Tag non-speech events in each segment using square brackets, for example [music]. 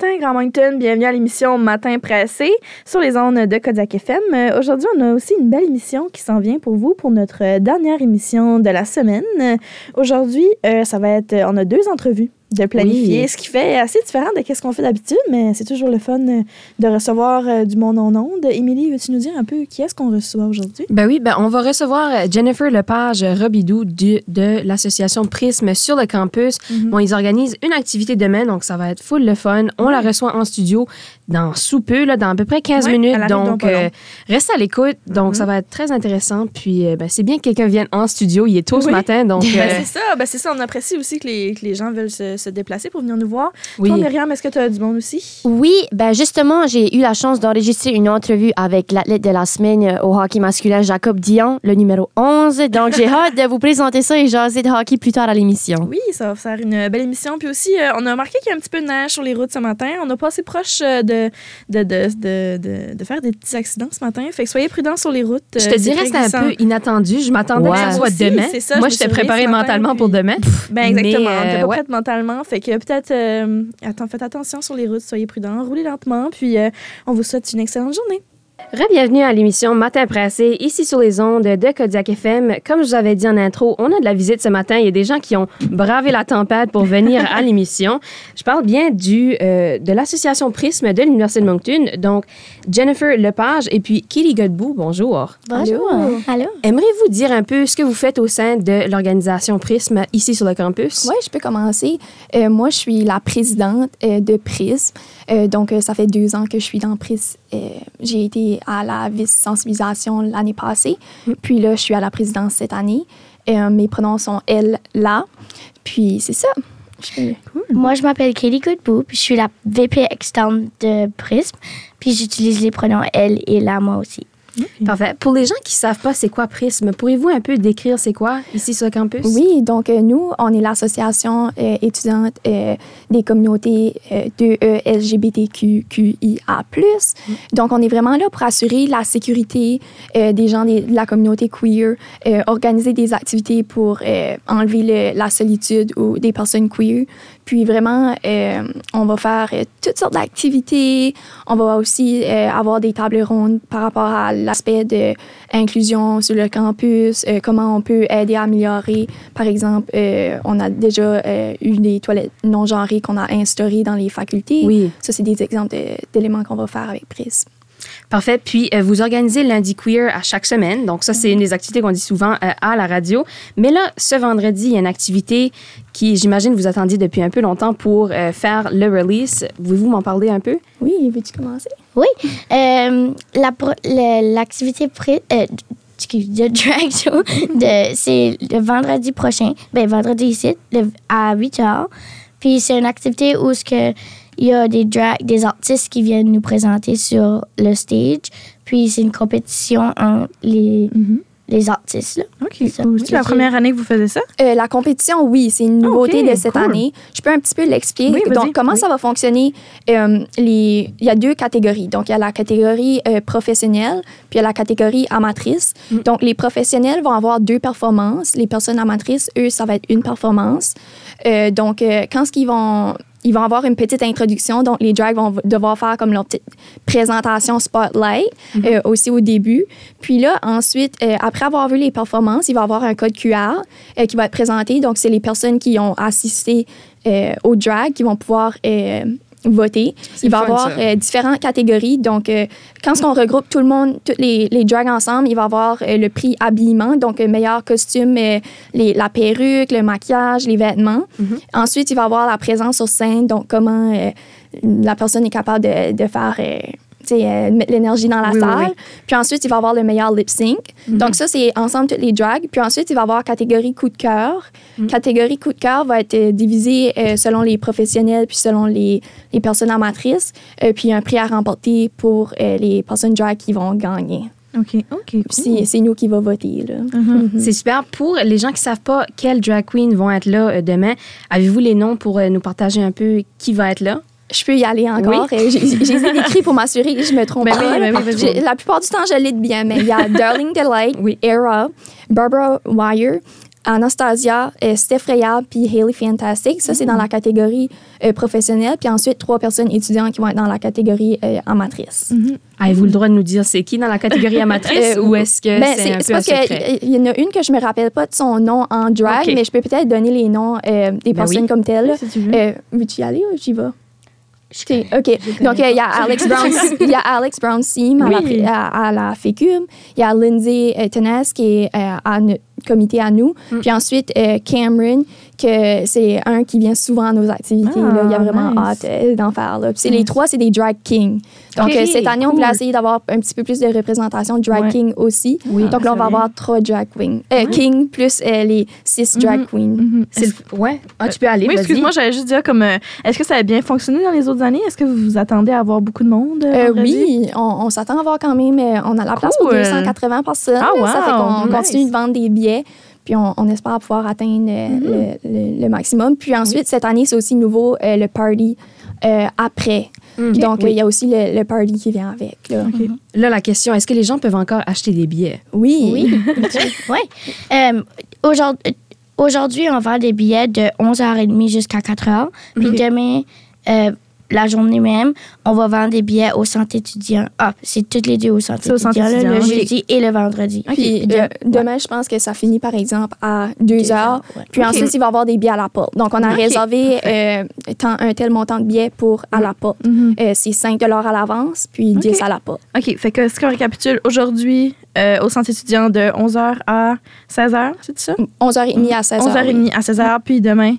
Matin, Grand. Bienvenue à l'émission Matin Pressé sur les ondes de Kodiak FM. Euh, Aujourd'hui, on a aussi une belle émission qui s'en vient pour vous pour notre euh, dernière émission de la semaine. Euh, Aujourd'hui, ça va être, on a deux entrevues de planifier, Oui. ce qui fait assez différent de ce qu'on fait d'habitude, mais c'est toujours le fun euh, de recevoir euh, du monde en ondes. Émilie, veux-tu nous dire un peu qui est-ce qu'on reçoit aujourd'hui? Ben oui, ben on va recevoir euh, Jennifer Lepage Robidou du- de l'association Prisme sur le campus. Mhm. Bon, ils organisent une activité demain, donc ça va être full le fun. On la reçoit en studio dans sous peu, là, dans à peu près 15 Ouais, minutes. Donc, euh, reste à l'écoute. Donc, Mhm. ça va être très intéressant. Puis, euh, ben, c'est bien que quelqu'un vienne en studio. Il est tôt ce matin, donc... [laughs] Ben, c'est ça, ben, c'est ça. On apprécie aussi que les, que les gens veulent se, se déplacer pour venir nous voir. oui. Toi, Myriam, est-ce que tu as du monde aussi? Oui, ben justement, j'ai eu la chance d'enregistrer une entrevue avec l'athlète de la semaine euh, au hockey masculin, Jacob Dion, le numéro 11. Donc, j'ai [laughs] hâte de vous présenter ça et jaser de hockey plus tard à l'émission. Oui, ça va faire une belle émission. Puis aussi, euh, on a remarqué qu'il y a un petit peu de neige sur les routes ce matin. On n'a pas assez proche euh, de, de, de, de, de, de faire des petits accidents ce matin. Fait que soyez prudents sur les routes. Je te dirais que c'était un peu inattendu. Je m'attendais Ouais. que ça soit demain. c'est ça, je Moi, préparée ce matin, mentalement pour puis- demain. Ben exactement. Mais, on était euh, pas ouais. prête mentalement. Fait que peut-être, euh, attends, faites attention sur les routes, soyez prudents, roulez lentement. Puis euh, on vous souhaite une excellente journée. Bienvenue à l'émission Matin Pressé, ici sur les ondes de Kodiak FM. Comme je vous avais dit en intro, on a de la visite ce matin. Il y a des gens qui ont bravé la tempête pour venir à [laughs] l'émission. Je parle bien du, euh, de l'association Prisme de l'Université de Moncton. Donc, Jennifer Lepage et puis Kelly Godbout, bonjour. Bonjour. Allô? Aimeriez-vous dire un peu ce que vous faites au sein de l'organisation Prisme ici sur le campus? Oui, je peux commencer. Euh, moi, je suis la présidente euh, de PRISM. Euh, donc, euh, ça fait deux ans que je suis dans PRISM. Euh, J'ai été à la vice-sensibilisation l'année passée. Puis là, je suis à la présidence cette année. Euh, mes pronoms sont elle, la. Puis c'est ça. Je- Moi, je m'appelle Kelly Goodbout, puis je suis la VP externe de Prism, puis j'utilise les pronoms elle et la moi aussi. Parfait. Pour les gens qui ne savent pas c'est quoi Prisme, pourriez-vous un peu décrire c'est quoi ici sur le campus? Oui, donc euh, nous, on est l'association euh, étudiante euh, des communautés de LGBTQIA+. Donc, on est vraiment là pour assurer la sécurité des gens des- de la communauté queer, organiser des activités pour enlever le- la solitude ou des personnes queer. Puis vraiment, euh, on va faire euh, toutes sortes d'activités. On va aussi euh, avoir des tables rondes par rapport à l'aspect de inclusion sur le campus, comment on peut aider à améliorer. Par exemple, on a déjà eu des toilettes non genrées qu'on a instaurées dans les facultés. Oui. Ça, c'est des exemples d'éléments qu'on va faire avec Prism. Parfait. Puis, euh, vous organisez lundi queer à chaque semaine. Donc, ça, c'est une des activités qu'on dit souvent euh, à la radio. Mais là, ce vendredi, il y a une activité qui, j'imagine, vous attendiez depuis un peu longtemps pour euh, faire le release. Pouvez-vous m'en parler un peu? Oui, veux-tu commencer? Euh, la le- L'activité euh, excuse, de drag show, c'est le vendredi prochain, ben vendredi ici, le- à 8 h. Puis c'est une activité où ce que il y a des drag, des artistes qui viennent nous présenter sur le stage. Puis c'est une compétition entre les, les artistes. Là. OK. C'est la première année que vous faisiez ça? Euh, la compétition, oui, c'est une nouveauté de cette cool. année. Je peux un petit peu l'expliquer. Oui. Donc, comment Oui. ça va fonctionner? Euh, les... Il y a deux catégories. Donc, il y a la catégorie euh, professionnelle, puis il y a la catégorie amatrice. Mm. Donc, les professionnels vont avoir deux performances. Les personnes amatrices, eux, ça va être une performance. Euh, donc, euh, quand ce qu'ils vont... Ils vont avoir une petite introduction, donc les drags vont devoir faire comme leur petite présentation spotlight Mm-hmm. euh, aussi au début. Puis là, ensuite, euh, après avoir vu les performances, il va y avoir un code QR euh, qui va être présenté. Donc, c'est les personnes qui ont assisté euh, au drag qui vont pouvoir voter. Il va y avoir euh, différentes catégories. Donc, euh, quand on regroupe tout le monde, tous les, les drags ensemble, il va y avoir euh, le prix habillement, donc euh, meilleur costume, les, la perruque, le maquillage, les vêtements. Ensuite, il va y avoir la présence sur scène, donc comment la personne est capable de, de faire... euh, mettre l'énergie dans la Oui, salle. oui. Puis ensuite, il va avoir le meilleur lip sync. Donc, ça, c'est ensemble toutes les drags. Puis ensuite, il va avoir catégorie coup de cœur. Catégorie coup de cœur va être euh, divisée euh, selon les professionnels puis selon les, les personnes amatrices. Euh, puis un prix à remporter pour euh, les personnes drag qui vont gagner. OK. OK. Puis c'est- nous qui va voter. Là. C'est super. Pour les gens qui ne savent pas quelles drag queens vont être là euh, demain, avez-vous les noms pour euh, nous partager un peu qui va être là? Je peux y aller encore. Euh, J'ai écrits pour m'assurer que je me trompe Ben pas. oui, ben oui. J'ai- La plupart du temps, je lit bien, mais il y a [laughs] Darling Delight, Oui. Era, Barbara Wire, Anastasia, euh, Steph puis Haley Fantastic. Ça, c'est dans la catégorie euh, professionnelle. Puis ensuite, trois personnes étudiantes qui vont être dans la catégorie euh, amatrice. Avez-vous le droit de nous dire c'est qui dans la catégorie amatrice ou est-ce que Ben, c'est un peu parce qu'il y en a une que je me rappelle pas de son nom en drag, mais je peux peut-être donner les noms des Ben personnes oui. comme telles. Si tu veux. Euh, Veux-tu y aller ou j'y vais? Ok, OK. Donc, il y a Alex [laughs] Brown, il y a Alex Brown Seam à, Oui. la, à, à la FECUM. Il y a Lindsay Tenes qui est euh, à comité à nous. Mm. Puis ensuite, euh, Cameron, que c'est un qui vient souvent à nos activités. Ah, là. Il y a vraiment nice. hâte euh, d'en faire. Là. Puis c'est les trois, c'est des drag kings. Donc, euh, cette année, on voulait essayer d'avoir un petit peu plus de représentation de drag Ouais. king aussi. Oui, Donc là, on va avoir trois drag queens. Euh, King plus euh, les six drag Mhm. queens. C'est le- Ouais. Ah, tu peux aller. Oui, excuse-moi, j'allais juste dire comme. euh, Est-ce que ça a bien fonctionné dans les autres années? Est-ce que vous vous attendez à avoir beaucoup de monde? euh, Euh, oui, on, on s'attend à avoir quand même. euh, on a la place pour Cool. 280 personnes. Ah, wow, Ça fait qu'on nice. continue de vendre des billets. Puis on, on espère pouvoir atteindre euh, Mhm. le, le- le maximum. Puis ensuite, cette année, c'est aussi nouveau euh, le party euh, après. Mm. Donc, Oui. il y a aussi le, le party qui vient avec. Là. Là, la question, est-ce que les gens peuvent encore acheter des billets? Oui. Oui. [laughs] oui. Euh, aujourd'hui, on vend des billets de 11h30 jusqu'à 4h. Puis demain, euh, la journée même, on va vendre des billets au centre étudiant. Ah, c'est toutes les deux au centre C'est au centre étudiant, là, le jeudi et le vendredi. Puis De- euh, demain, je pense que ça finit, par exemple, à 2 heures. ouais. Puis ensuite, il va y avoir des billets à la porte. Donc, on a réservé euh, tant- un tel montant de billets pour à la porte. Mhm. Euh, c'est 5 à l'avance, puis 10 à la porte. OK, fait que ce qu'on récapitule aujourd'hui euh, au centre étudiant de 11h à 16h, c'est ça? 11h30 à 16h. 11h30 à 16h, puis demain?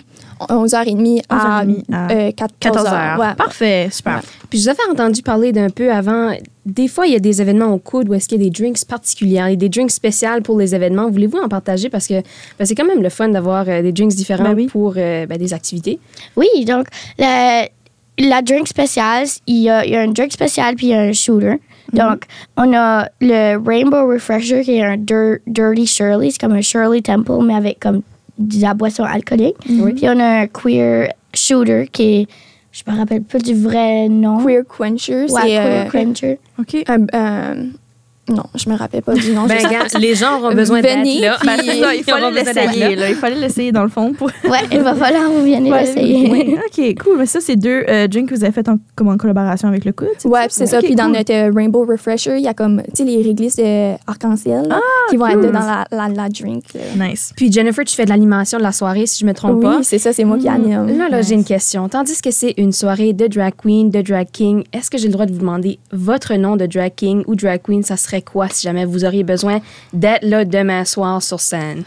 11h30 à, 11h30 à euh, 14h. 14h. Ouais. Parfait, super. Puis je vous avais entendu parler d'un peu avant. Des fois, il y a des événements au coude où est-ce qu'il y a des drinks particuliers, et des drinks spéciales pour les événements. Voulez-vous en partager? Parce que ben, c'est quand même le fun d'avoir euh, des drinks différents Ben oui. pour euh, ben, des activités. Oui, donc la, la drink spéciale, il y, a, il y a un drink spécial puis il y a un shooter. Donc, on a le Rainbow Refresher qui est un dir- Dirty Shirley. C'est comme un Shirley Temple, mais avec comme de la boisson alcoolique. Puis on a un Queer Shooter qui est, je me rappelle pas du vrai nom. Queer Quencher, Ouais, c'est Queer euh, Quencher. OK. un- un- non, je me rappelle pas du nom. Ben, pas. les gens auront besoin d'être Venez, là. puis- Ben, ça, il fallait l'essayer. là. là. Il fallait l'essayer, dans le fond. Pour... Ouais, il va falloir que vous veniez l'essayer. Oui, OK, cool. Mais ça, c'est deux euh, drinks que vous avez fait en, comme en collaboration avec le coude. Ouais, puis c'est ça. Puis dans notre euh, Rainbow Refresher, il y a comme, tu sais, les réglisses de arc-en-ciel là, qui vont être dans la, la, la drink. là. Nice. Puis Jennifer, tu fais de l'animation de la soirée, si je me trompe Oui, pas. c'est ça, c'est moi qui anime. Là, là, j'ai une question. Tandis que c'est une soirée de drag queen, de drag king, est-ce que j'ai le droit de vous demander votre nom de drag king ou drag queen? Ça serait quoi si jamais vous auriez besoin d'être là demain soir sur scène?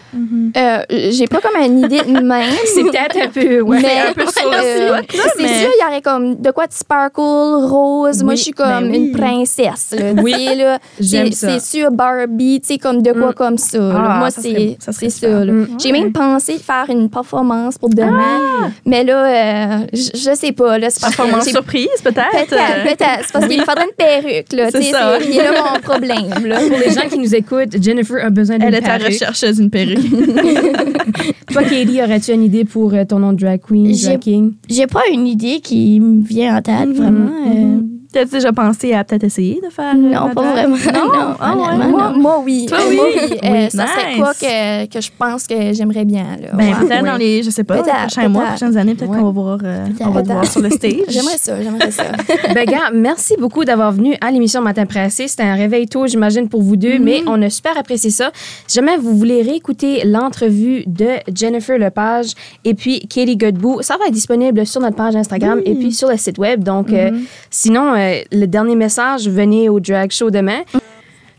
Euh, j'ai pas comme une idée de même. [laughs] C'est peut-être un peu, ouais. mais un peu sur le euh, c'est mais- sûr, il y aurait comme de quoi de sparkle, rose. Moi, je suis comme ben oui. une princesse. Là, Oui, là, [laughs] j'aime c'est, ça. c'est sûr, Barbie, tu sais, comme de quoi Mm. comme ça. Ah, Moi, ça c'est, ça ça. là. Mm. J'ai même pensé faire une performance pour demain. Mais là, euh, je, je sais pas. Là, c'est parce que Performance surprise, peut-être? Peut-être, peut-être. C'est parce qu'il me faudrait une perruque. Là, C'est ça. là mon problème. Là. Pour les gens qui nous écoutent, Jennifer a besoin d'une Elle est à perruque. recherche d'une perruque. [laughs] Toi, Katie, aurais-tu une idée pour euh, ton nom de drag queen, J'ai- drag king? J'ai pas une idée qui me vient en tête, vraiment. euh, T'as déjà pensé à peut-être essayer de faire. euh, Non, pas vraiment. Non, Ah ouais? honnêtement, Moi, non. moi, oui. Toi, Euh, oui? moi, oui. Euh, Oui, ça serait nice. quoi que, que je pense que j'aimerais bien. Là. Ben, Ouais. peut-être Oui. dans les, je sais pas, les prochains mois, prochaines années, peut-être Ouais. qu'on va voir, euh, on va te voir sur le stage. [laughs] J'aimerais ça, j'aimerais ça. [laughs] Ben, gars, merci beaucoup d'avoir venu à l'émission Matin Pressé. C'était un réveil tôt, j'imagine, pour vous deux, mais on a super apprécié ça. Si jamais vous voulez réécouter l'entrevue de Jennifer Lepage et puis Katie Godbout, ça va être disponible sur notre page Instagram et puis sur le site web. Donc, euh, sinon, euh, le dernier message, venez au drag show demain.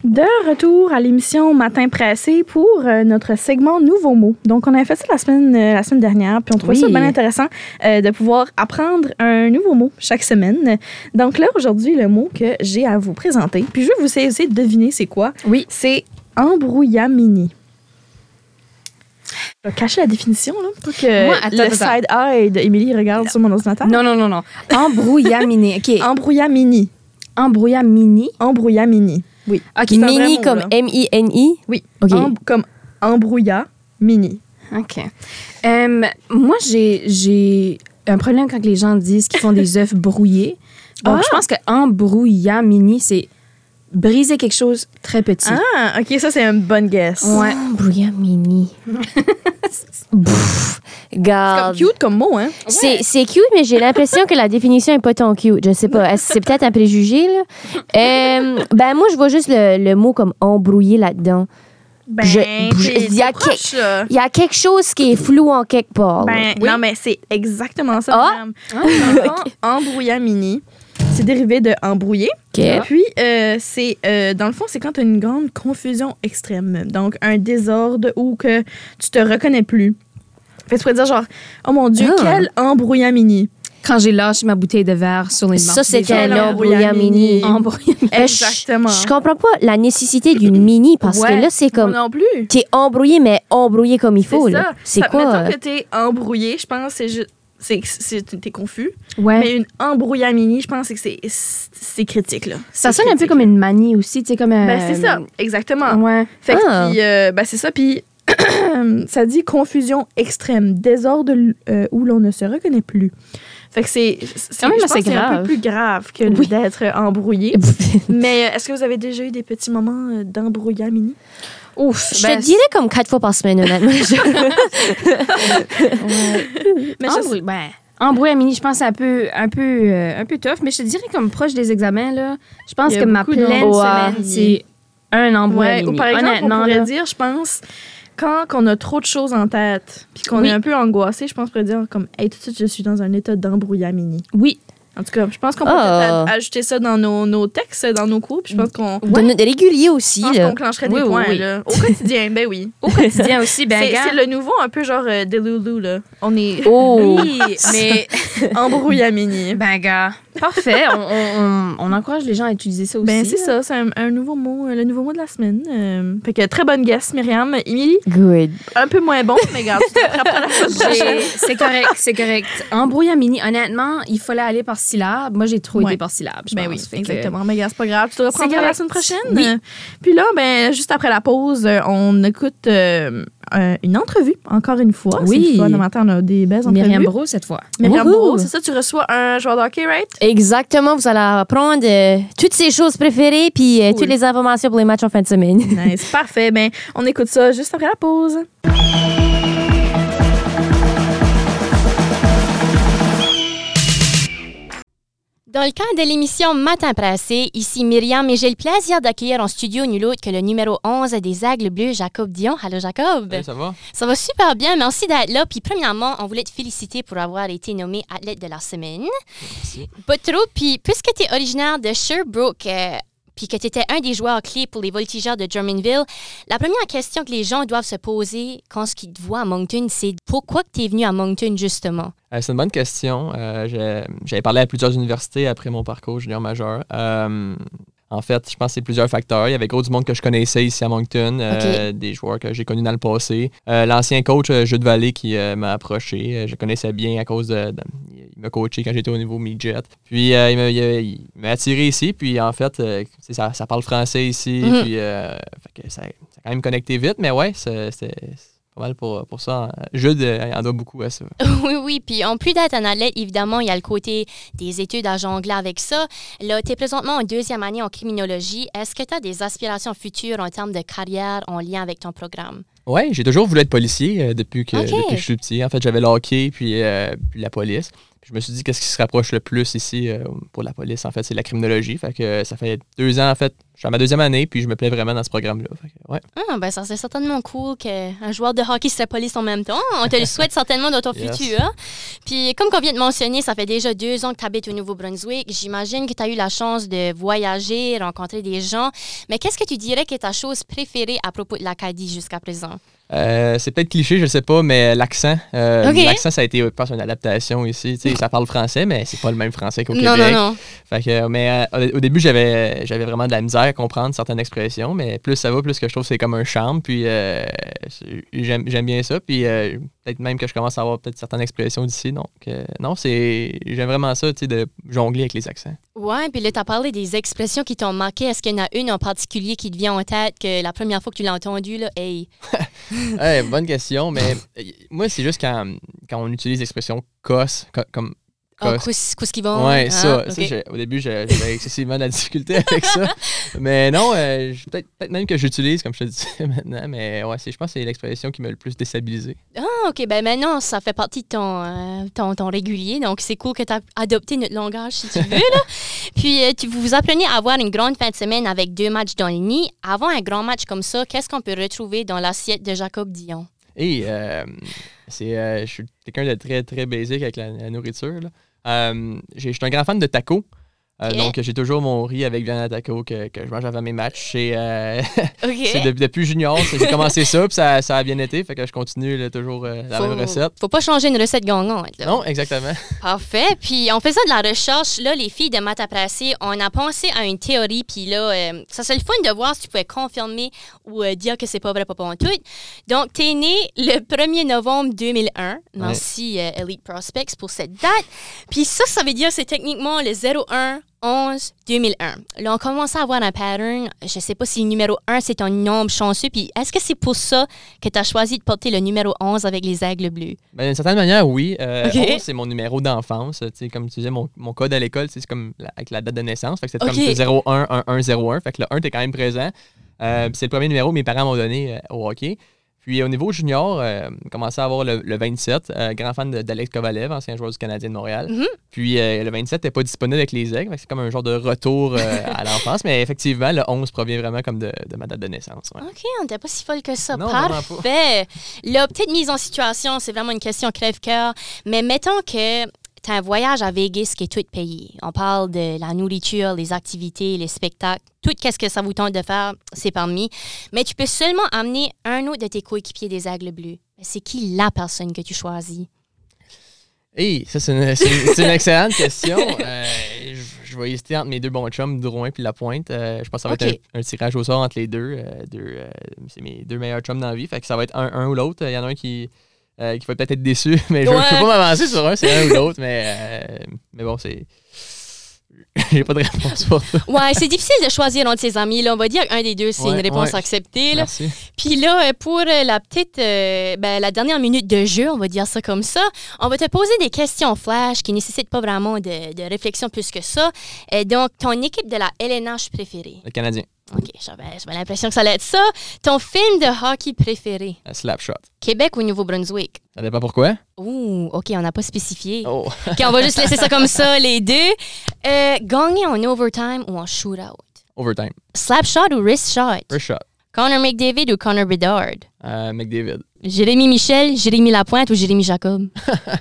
De retour à l'émission Matin Pressé pour euh, notre segment Nouveaux mots. Donc, on avait fait ça la semaine, euh, la semaine dernière, puis on trouvait ça Oui. bien intéressant euh, de pouvoir apprendre un nouveau mot chaque semaine. Donc là, aujourd'hui, le mot que j'ai à vous présenter, puis je vais vous essayer de deviner c'est quoi. Oui. C'est embrouillamini. Vais cacher la définition, là, pour que Moi, attends, le attends. side eye d'Émilie regarde sur mon ordinateur. Non, non, non, non. Embrouillamini. OK. Embrouillamini. Embrouillamini? Embrouillamini. Oui. OK. C'est un vrai Mini mot, comme là. M-I-N-I. Oui. OK. Em- comme embrouillamini. OK. Euh, moi, j'ai, j'ai un problème quand les gens disent qu'ils font des œufs brouillés. Donc, Ah! je pense que embrouillamini, c'est briser quelque chose très petit. Ah, ok, ça, c'est une bonne guess. Ouais. Embrouillamini. [laughs] Pff, C'est comme cute comme mot, hein? C'est c'est cute, mais j'ai l'impression que la définition est pas tant cute. Je sais pas. C'est peut-être un préjugé, là? Euh, ben, moi, je vois juste le, le mot comme embrouillé là-dedans. Ben, il y a proche, y a quelque chose qui est flou en quelque part. Ben, Oui. non, mais c'est exactement ça, Ah. madame. [laughs] Embrouillamini, c'est dérivé de embrouiller. OK. Puis, euh, c'est, euh, dans le fond, c'est quand tu as une grande confusion extrême. Donc, un désordre ou que tu te reconnais plus. Fait que tu pourrais dire genre, oh mon Dieu, Ah. quel embrouillamini. Quand j'ai lâché ma bouteille de verre sur les Ça, c'était gens. gens, un embrouillamini? Embrouillamini. Euh, je- Exactement. Je comprends pas la nécessité d'une [clears throat] mini parce Ouais, que là, c'est comme. Moi non plus. T'es embrouillé, mais embrouillé comme il faut. C'est quoi? euh? Mettons que t'es embrouillé, je pense, c'est juste. C'est, c'est, t'es confus. Ouais. Mais une embrouillamini, je pense que c'est, c'est critique, là. ça sonne un peu comme une manie aussi, tu sais, comme un. Ben, c'est ça, exactement. Ouais. Fait que, Ah. puis, euh, ben, c'est ça. Puis, [clears throat] ça dit confusion extrême, désordre euh, où l'on ne se reconnaît plus. Fait que c'est, Quand même assez c'est un grave. peu plus grave que Oui. d'être embrouillé. [laughs] Mais euh, est-ce que vous avez déjà eu des petits moments euh, d'embrouillamini? Ouf. Je ben, te dirais comme quatre fois par semaine, honnêtement. [laughs] Mais je- Embrouille, ben, embrouillamini, je pense que c'est un peu, un, peu, euh, un peu tough, mais je te dirais comme proche des examens, là, je pense que ma pleine semaine, c'est un Ouais, embrouillamini. ou par exemple, on pourrait là. dire, je pense, quand on a trop de choses en tête, puis qu'on Oui. est un peu angoissé, je pense qu'on pourrait dire comme, hey, tout de suite, je suis dans un état d'embrouillamini. Oui. En tout cas, je pense qu'on peut peut-être ajouter ça dans nos, nos textes, dans nos cours, puis je pense qu'on De notre régulier aussi, je pense là. qu'on clencherait des Oui, points, oui. là. Au quotidien, ben oui. Au quotidien aussi, ben, c'est le nouveau un peu genre euh, Delulu, là. On est Oh! [laughs] Oui, mais, [laughs] embrouillamini. ben, gars, parfait. On, on, on, on encourage les gens à utiliser ça aussi. Ben, c'est ça, c'est un, un nouveau mot, euh, le nouveau mot de la semaine. Euh, fait que très bonne guess, Myriam. Émilie, Good. un peu moins bon, mais regarde, C'est correct, c'est correct. Embrouillamini, honnêtement, il fallait aller par syllabe. Moi, j'ai trop Ouais. été par syllabe. je Ben pense. oui, Fait que- exactement. Mais gars, c'est pas grave. Tu te reprendras la semaine prochaine. Oui. Puis là, ben, juste après la pause, euh, on écoute euh, euh, une entrevue, encore une fois. Oui. C'est le fun. Le matin, on a des belles entrevues. Myriam Bro, cette fois. Myriam. Bro, c'est ça, tu reçois un joueur de hockey, right? Exactement, vous allez apprendre euh, toutes ces choses préférées puis euh, Cool. toutes les informations pour les matchs en fin de semaine. Nice, parfait. Ben, on écoute ça juste après la pause. Dans le cadre de l'émission Matin Pressé, ici Myriam et j'ai le plaisir d'accueillir en studio nul autre que le numéro 11 des Aigles Bleus, Jacob Dion. Allô Jacob? Ça va? Ça va super bien, merci d'être là. Puis premièrement, on voulait te féliciter pour avoir été nommé athlète de la semaine. Merci. Pas trop, puis puisque tu es originaire de Sherbrooke, euh, puis que tu étais un des joueurs clés pour les voltigeurs de Drummondville, la première question que les gens doivent se poser quand ils te voient à Moncton, c'est pourquoi tu es venu à Moncton justement? Euh, c'est une bonne question. Euh, J'avais parlé à plusieurs universités après mon parcours junior majeur. Euh, en fait, je pense que c'est plusieurs facteurs. Il y avait gros du monde que je connaissais ici à Moncton, euh, des joueurs que j'ai connus dans le passé. Euh, L'ancien coach euh, Jude Vallée qui euh, m'a approché, je connaissais bien à cause de. de- il m'a coaché quand j'étais au niveau midget. Puis il m'a- attiré ici. Puis en fait, ça, ça parle français ici. Mhm. Puis euh, fait que ça, ça a quand même connecté vite. Mais ouais, c'est pas mal pour, pour ça. Jude, euh, il en doit beaucoup à ça. [laughs] Oui, oui. Puis en plus d'être un athlète, évidemment, il y a le côté des études à jongler avec ça. Là, tu es présentement en deuxième année en criminologie. Est-ce que tu as des aspirations futures en termes de carrière en lien avec ton programme? Ouais, j'ai toujours voulu être policier euh, depuis, que, Ok. depuis que je suis petit. En fait, j'avais le hockey puis, euh, puis la police. Puis je me suis dit, qu'est-ce qui se rapproche le plus ici euh, pour la police? En fait, c'est la criminologie. Fait que ça fait deux ans, en fait. Je suis à ma deuxième année, puis je me plais vraiment dans ce programme-là. Ouais. Ah, ben ça serait certainement cool qu'un joueur de hockey serait police en même temps. On te le souhaite [laughs] certainement dans ton Yes. futur. Puis comme qu'on vient de mentionner, ça fait déjà deux ans que tu habites au Nouveau-Brunswick. J'imagine que tu as eu la chance de voyager, rencontrer des gens. Mais qu'est-ce que tu dirais que est ta chose préférée à propos de l'Acadie jusqu'à présent? Euh, c'est peut-être cliché, je sais pas, mais l'accent. euh. L'accent, ça a été, je pense, une adaptation ici. Tu sais, ça parle français, mais c'est pas le même français qu'au Non, Québec. non, non. Fait que, euh, mais euh, au début, j'avais, j'avais vraiment de la misère à comprendre certaines expressions, mais plus ça va, plus que je trouve que c'est comme un charme. Puis j'aime, j'aime bien ça. Puis euh, peut-être même que je commence à avoir peut-être certaines expressions d'ici. Donc, euh, non, c'est, j'aime vraiment ça, tu sais, de jongler avec les accents. Ouais, puis là, tu as parlé des expressions qui t'ont marqué. Est-ce qu'il y en a une en particulier qui te vient en tête que la première fois que tu l'as entendue, là, hey, [laughs] Ouais, bonne question, mais euh, moi, c'est juste quand, quand on utilise l'expression cosse, co- comme Oh, qu'ils vont? Ouais, hein? ça. Ok. ça, au début, j'avais excessivement de la difficulté [laughs] avec ça. Mais non, euh, peut-être peut-être même que j'utilise, comme je te disais [laughs] maintenant. Mais ouais, je pense que c'est l'expression qui m'a le plus déstabilisé. Ah, OK. Ben maintenant, ça fait partie de ton, euh, ton, ton régulier. Donc, c'est cool que tu as adopté notre langage, si tu veux. là. [laughs] Puis, euh, tu, vous vous apprenez à avoir une grande fin de semaine avec deux matchs dans le nid. Avant un grand match comme ça, qu'est-ce qu'on peut retrouver dans l'assiette de Jacob Dion? Et euh, c'est, euh, je suis quelqu'un de très, très basique avec la, nourriture. là. Euh, je suis un grand fan de tacos. Euh. Donc, j'ai toujours mon riz avec viande taco que, que je mange avant mes matchs. C'est, euh, [laughs] de- depuis junior, j'ai commencé ça, puis ça, ça a bien été. Fait que je continue là, toujours euh, la même recette. Faut pas changer une recette gagnante. là. Non, exactement. [laughs] Parfait. Puis en faisant de la recherche, là, les filles de Pressé, on a pensé à une théorie. Puis là, euh, ça serait le fun de voir si tu pouvais confirmer ou dire que c'est pas vrai, pas en tout. Donc, tu es né le 1er novembre 2001. Merci euh, Elite Prospects pour cette date. Puis ça, ça veut dire que c'est techniquement le 01 11 2001. Là, on commence à avoir un pattern. Je sais pas si le numéro 1, c'est ton nombre chanceux. Puis est-ce que c'est pour ça que tu as choisi de porter le numéro 11 avec les aigles bleus? Ben, D'une certaine manière, oui. Euh, Ok. 11, c'est mon numéro d'enfance. Tu Comme tu disais, mon, mon code à l'école, c'est comme la- avec la date de naissance. Fait que c'est Ok. comme 01 1 1 01. Fait que le 1, t'es quand même présent. Euh, c'est le premier numéro que mes parents m'ont donné euh, au hockey. Puis au niveau junior, euh, commencé à avoir le, le 27. euh, grand fan d'Alex Kovalev, ancien joueur du Canadien de Montréal. Mhm. Puis euh, le 27 n'est pas disponible avec les aigles. C'est comme un genre de retour euh, à l'enfance. Mais effectivement, le 11 provient vraiment comme de, de ma date de naissance. ouais. OK, on n'était pas si folle que ça. Non, vraiment pas. Parfait. Là, petite mise en situation, c'est vraiment une question crève-cœur. Mais mettons que tu as un voyage à Vegas qui est tout payé. On parle de la nourriture, les activités, les spectacles. Tout ce que ça vous tente de faire, c'est permis. Mais tu peux seulement amener un autre de tes coéquipiers des Aigles Bleus. C'est qui la personne que tu choisis? Hey, ça, c'est une, [laughs] excellente question. Euh, je, je vais hésiter entre mes deux bons chums, Drouin puis Lapointe. Euh, je pense que ça va être un, un tirage au sort entre les deux. euh, deux, euh, c'est mes deux meilleurs chums dans la vie. Fait que ça va être un, un ou l'autre. Il y en a un qui, euh, qui va peut-être être déçu, [laughs] mais je ne Ouais. peux pas m'avancer sur un, c'est un ou l'autre. Mais, euh, mais bon, c'est. [laughs] J'ai pas de réponse pour ça. Ouais, c'est difficile de choisir entre ses amis. Là, on va dire qu'un des deux, c'est Ouais, une réponse ouais. acceptée. Là. Merci. Puis là, euh, pour euh, la petite, euh, ben, la dernière minute de jeu, on va dire ça comme ça, on va te poser des questions flash qui nécessitent pas vraiment de, de réflexion plus que ça. Et donc, ton équipe de la LNH préférée? Le Canadien, OK, j'avais l'impression que ça allait être ça. Ton film de hockey préféré? la slap shot. Québec ou Nouveau-Brunswick? Ça dépend pourquoi. Ouh, OK, on n'a pas spécifié. Oh. OK, on va juste laisser ça comme ça, les deux. Euh, gagner en overtime ou en shootout? Overtime. Slap shot ou wrist shot? First shot. Connor McDavid ou Connor Bedard? Euh, McDavid. Jérémy Michel, Jérémy Lapointe ou Jérémy Jacob?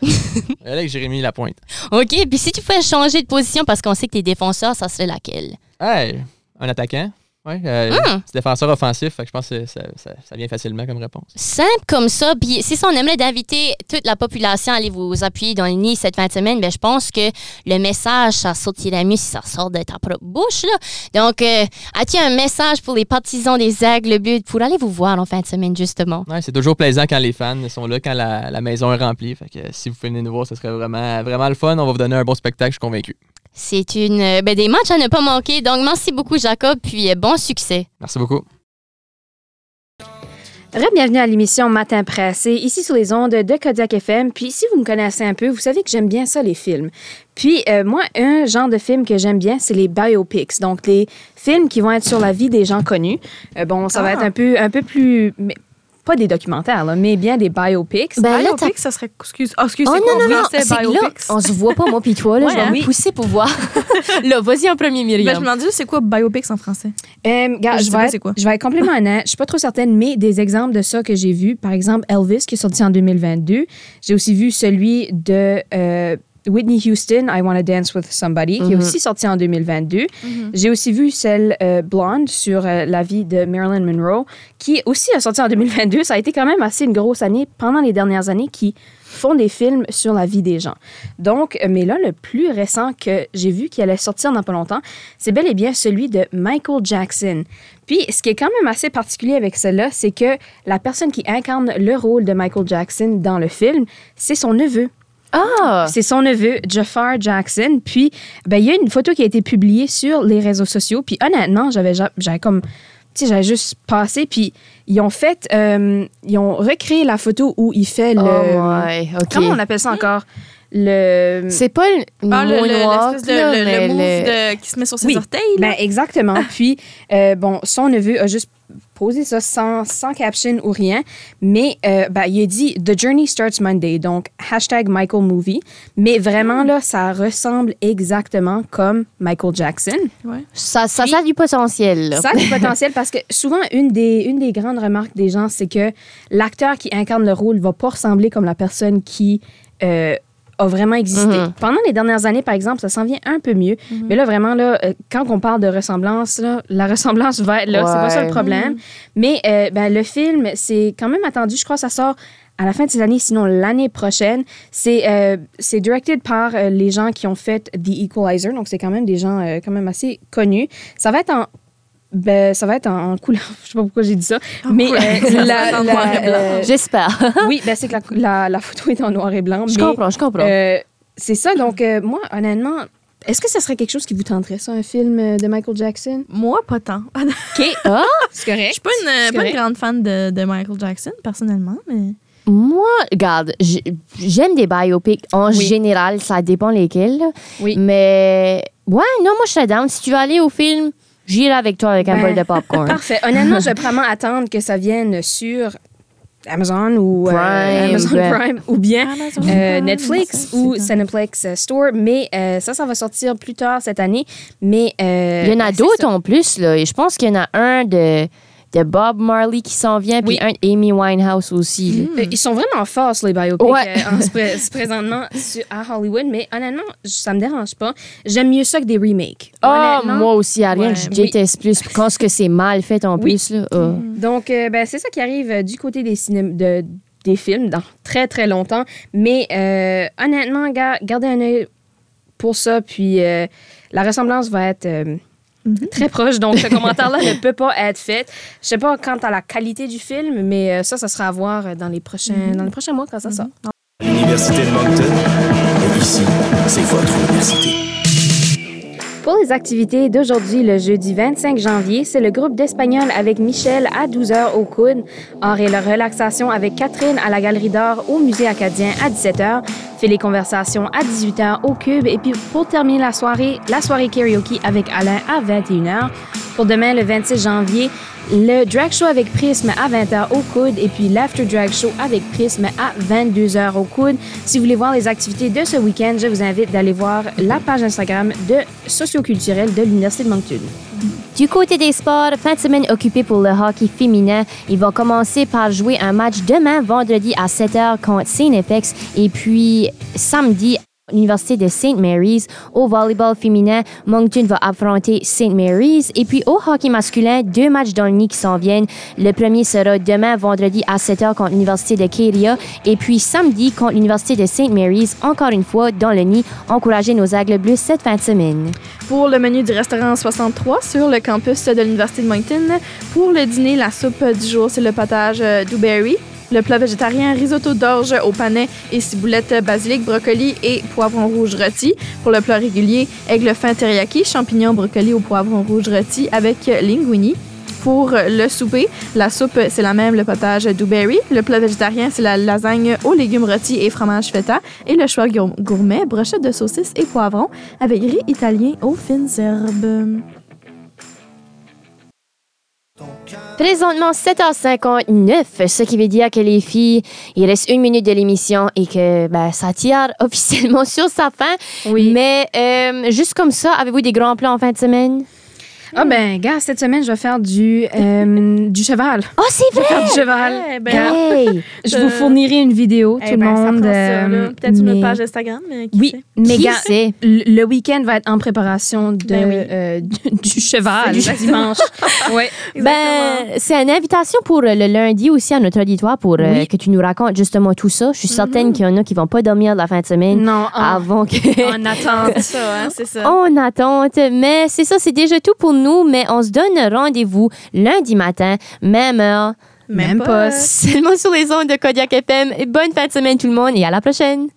[laughs] Avec Jérémy Lapointe. OK, puis si tu pouvais changer de position parce qu'on sait que t'es défenseur, ça serait laquelle? Hey, un attaquant. Ouais, euh, Hmm. c'est défenseur offensif. Fait que je pense que ça, ça- ça vient facilement comme réponse. Simple comme ça. Puis si on aimerait d'inviter toute la population à aller vous appuyer dans le nid cette fin de semaine, ben, je pense que le message, ça sortirait mieux si ça sort de ta propre bouche. Là. Donc, euh, as-tu un message pour les partisans des Aigles Bleus pour aller vous voir en fin de semaine, justement? Ouais, c'est toujours plaisant quand les fans sont là, quand la, la maison est remplie. Fait que si vous venir nous voir, ce serait vraiment, vraiment le fun. On va vous donner un bon spectacle, je suis convaincu. C'est une euh, ben, des matchs à ne pas manquer. Donc, merci beaucoup, Jacob, puis euh, bon succès. Merci beaucoup. Bienvenue à l'émission Matin Pressé, ici sur les ondes de Kodiak FM. Puis si vous me connaissez un peu, vous savez que j'aime bien ça, les films. Puis euh, moi, un genre de film que j'aime bien, c'est les biopics. Donc les films qui vont être sur la vie des gens connus. Euh, bon, ça va Ah. être un peu, un peu plus... pas des documentaires, là, mais bien des biopics. Ben là, biopic, ça serait. Excuse. Oh, excuse, Oh c'est non, quoi non, non, c'est là, biopics? on se voit pas, moi puis toi, là, [laughs] Ouais, je vais hein? me pousser pour voir. [laughs] là, vas-y en premier, Ben, Myriam. je me demande juste, c'est quoi biopics en français? Euh, gars, Je je, vais être, quoi. je vais être complètement honnête. Je suis pas trop certaine, mais des exemples de ça que j'ai vus. Par exemple, Elvis, qui est sorti en 2022. J'ai aussi vu celui de euh, Whitney Houston, I Wanna Dance With Somebody, qui est Mhm. aussi sorti en 2022. J'ai aussi vu celle euh, Blonde sur euh, la vie de Marilyn Monroe, qui aussi a sorti en 2022. Ça a été quand même assez une grosse année pendant les dernières années qui font des films sur la vie des gens. Donc, euh, mais là, le plus récent que j'ai vu qui allait sortir dans pas longtemps, c'est bel et bien celui de Michael Jackson. Puis, ce qui est quand même assez particulier avec celle-là, c'est que la personne qui incarne le rôle de Michael Jackson dans le film, c'est son neveu. Ah! C'est son neveu, Jafar Jackson. Puis, ben, il y a une photo qui a été publiée sur les réseaux sociaux. Puis, honnêtement, j'avais, ja- j'avais comme. Tu sais, j'avais juste passé. Puis, ils ont fait. euh, ils ont recréé la photo où il fait le. Oh. Comment on appelle ça encore? Le. C'est pas le Ah, le, de, là, le- move de- qui se met sur ses Oui. orteils. là. Ben, exactement. Puis, euh, bon, son neveu a juste posé ça sans, sans caption ou rien, mais euh, ben, il a dit The journey starts Monday, donc hashtag Michael Movie. Mais vraiment, là, ça ressemble exactement comme Michael Jackson. Ça, ça, Puis- ça a du potentiel. là. Ça a du potentiel parce que souvent, une des, une des grandes remarques des gens, c'est que l'acteur qui incarne le rôle va pas ressembler comme la personne qui euh, a vraiment existé. Mhm. Pendant les dernières années, par exemple, ça s'en vient un peu mieux. Mais là, vraiment, là, euh, quand on parle de ressemblance, là, la [laughs] ressemblance va être là. C'est pas ça le Ouais. problème. Mais euh, ben, le film, c'est quand même attendu. Je crois que ça sort à la fin de cette année, sinon l'année prochaine. C'est euh, c'est directed par euh, les gens qui ont fait The Equalizer. Donc, c'est quand même des gens euh, quand même assez connus. Ça va être en ben, ça va être en, en couleur. [laughs] Je sais pas pourquoi j'ai dit ça. mais euh, la- la- euh, J'espère. [laughs] oui, ben, c'est que la, la, la photo est en noir et blanc. je mais, comprends, je comprends. euh, c'est ça. Donc, euh, moi, honnêtement, est-ce que ça serait quelque chose qui vous tenterait, ça, un film de Michael Jackson? Moi, pas tant. [laughs] OK. Ah? C'est Je correct. suis pas une, pas une grande fan de, de Michael Jackson, personnellement, mais. Moi, regarde, j'aime des biopics en Oui. général, ça dépend lesquels. Oui. Mais, ouais, non, moi, je serais down. Si tu veux aller au film, j'irai avec toi avec un Ben, bol de popcorn. [laughs] Parfait. Honnêtement, je vais vraiment attendre que ça vienne sur Amazon ou euh, Prime, Amazon ouais. Prime ou bien Amazon euh, Netflix ça, ou Cineplex euh, Store. Mais euh, ça, ça va sortir plus tard cette année. Mais euh, Il y en a c'est d'autres en plus, là. Et je pense qu'il y en a un de, de Bob Marley qui s'en vient, puis Oui. un d'Amy Winehouse aussi. Euh, Ils sont vraiment forts, les biopics, Ouais. euh, en se présentement à Hollywood. Mais honnêtement, ça me dérange pas. J'aime mieux ça que des remakes. Honnêtement. moi aussi, Ariane, Ouais, je oui. déteste plus. Quand ce que c'est mal fait en Oui. plus, là. ah. Donc, euh, ben, c'est ça qui arrive euh, du côté des, ciné- de, des films dans très, très longtemps. Mais euh, honnêtement, ga- gardez un œil pour ça. Puis euh, la ressemblance va être euh, très proche. Donc, ce commentaire-là ne peut pas être fait. Je sais pas quant à la qualité du film, mais euh, ça, ça sera à voir euh, dans les prochains, dans les prochains mois quand ça sort. L'Université de Moncton. Ici, c'est votre université. Pour les activités d'aujourd'hui, le jeudi 25 janvier, c'est le groupe d'espagnol avec Michel à 12h au coude. Et la relaxation avec Catherine à la Galerie d'Art au Musée acadien à 17h. Fait les conversations à 18h au Cube. Et puis pour terminer la soirée, la soirée karaoke avec Alain à 21h. Pour demain, le 26 janvier, le drag show avec Prisme à 20h au coude et puis l'after drag show avec Prisme à 22h au coude. Si vous voulez voir les activités de ce week-end, je vous invite d'aller voir la page Instagram de socioculturel de l'Université de Moncton. Du côté des sports, fin de semaine occupée pour le hockey féminin. Ils vont commencer par jouer un match demain, vendredi à 7h contre FX. Et puis samedi, l'Université de St. Mary's. Au volleyball féminin, Moncton va affronter St. Mary's. Et puis au hockey masculin, deux matchs dans le nid qui s'en viennent. Le premier sera demain, vendredi à 7h contre l'Université de Caria. Et puis samedi contre l'Université de St. Mary's, encore une fois dans le nid. Encouragez nos Aigles Bleus cette fin de semaine. Pour le menu du restaurant 63 sur le campus de l'Université de Moncton, pour le dîner, la soupe du jour, c'est le potage euh, Dewberry. Le plat végétarien, risotto d'orge au panais et ciboulette basilic, brocoli et poivron rouge rôti. Pour le plat régulier, aigle fin teriyaki, champignons, brocoli au poivron rouge rôti avec linguini. Pour le souper, la soupe, c'est la même, le potage Dewberry. Le plat végétarien, c'est la lasagne aux légumes rôtis et fromage feta. Et le choix gour- gourmet, brochette de saucisses et poivrons avec riz italien aux fines herbes. Présentement, 7h59, ce qui veut dire que les filles, il reste une minute de l'émission et que ben, ça tire [laughs] officiellement sur sa fin. Oui. Mais euh, juste comme ça, avez-vous des grands plans en fin de semaine? Ah ben, gars, cette semaine, je vais faire du, euh, du cheval. Oh, [laughs] c'est Je vais faire du cheval. Eh ben, Gars, Hey! [laughs] je vous fournirai une vidéo, Eh tout ben, le ça monde. prend ça, là. euh, Peut-être une mais- autre page Instagram, mais qui Oui, sait? mais Qui gars, sait? le le week-end va être en préparation de, Ben oui. euh, du, du cheval, du dimanche. [laughs] ouais. Ben, c'est une invitation pour le lundi aussi à notre auditoire pour euh, Oui. que tu nous racontes justement tout ça. Je suis certaine qu'il y en a qui vont pas dormir la fin de semaine Non, en, avant que... en attente. C'est ça, hein, c'est ça. en attente. Mais c'est ça, c'est déjà tout pour nous. Mais on se donne rendez-vous lundi matin, même heure, Même pas. seulement sur les ondes de Kodiak FM. Et bonne fin de semaine tout le monde et à la prochaine.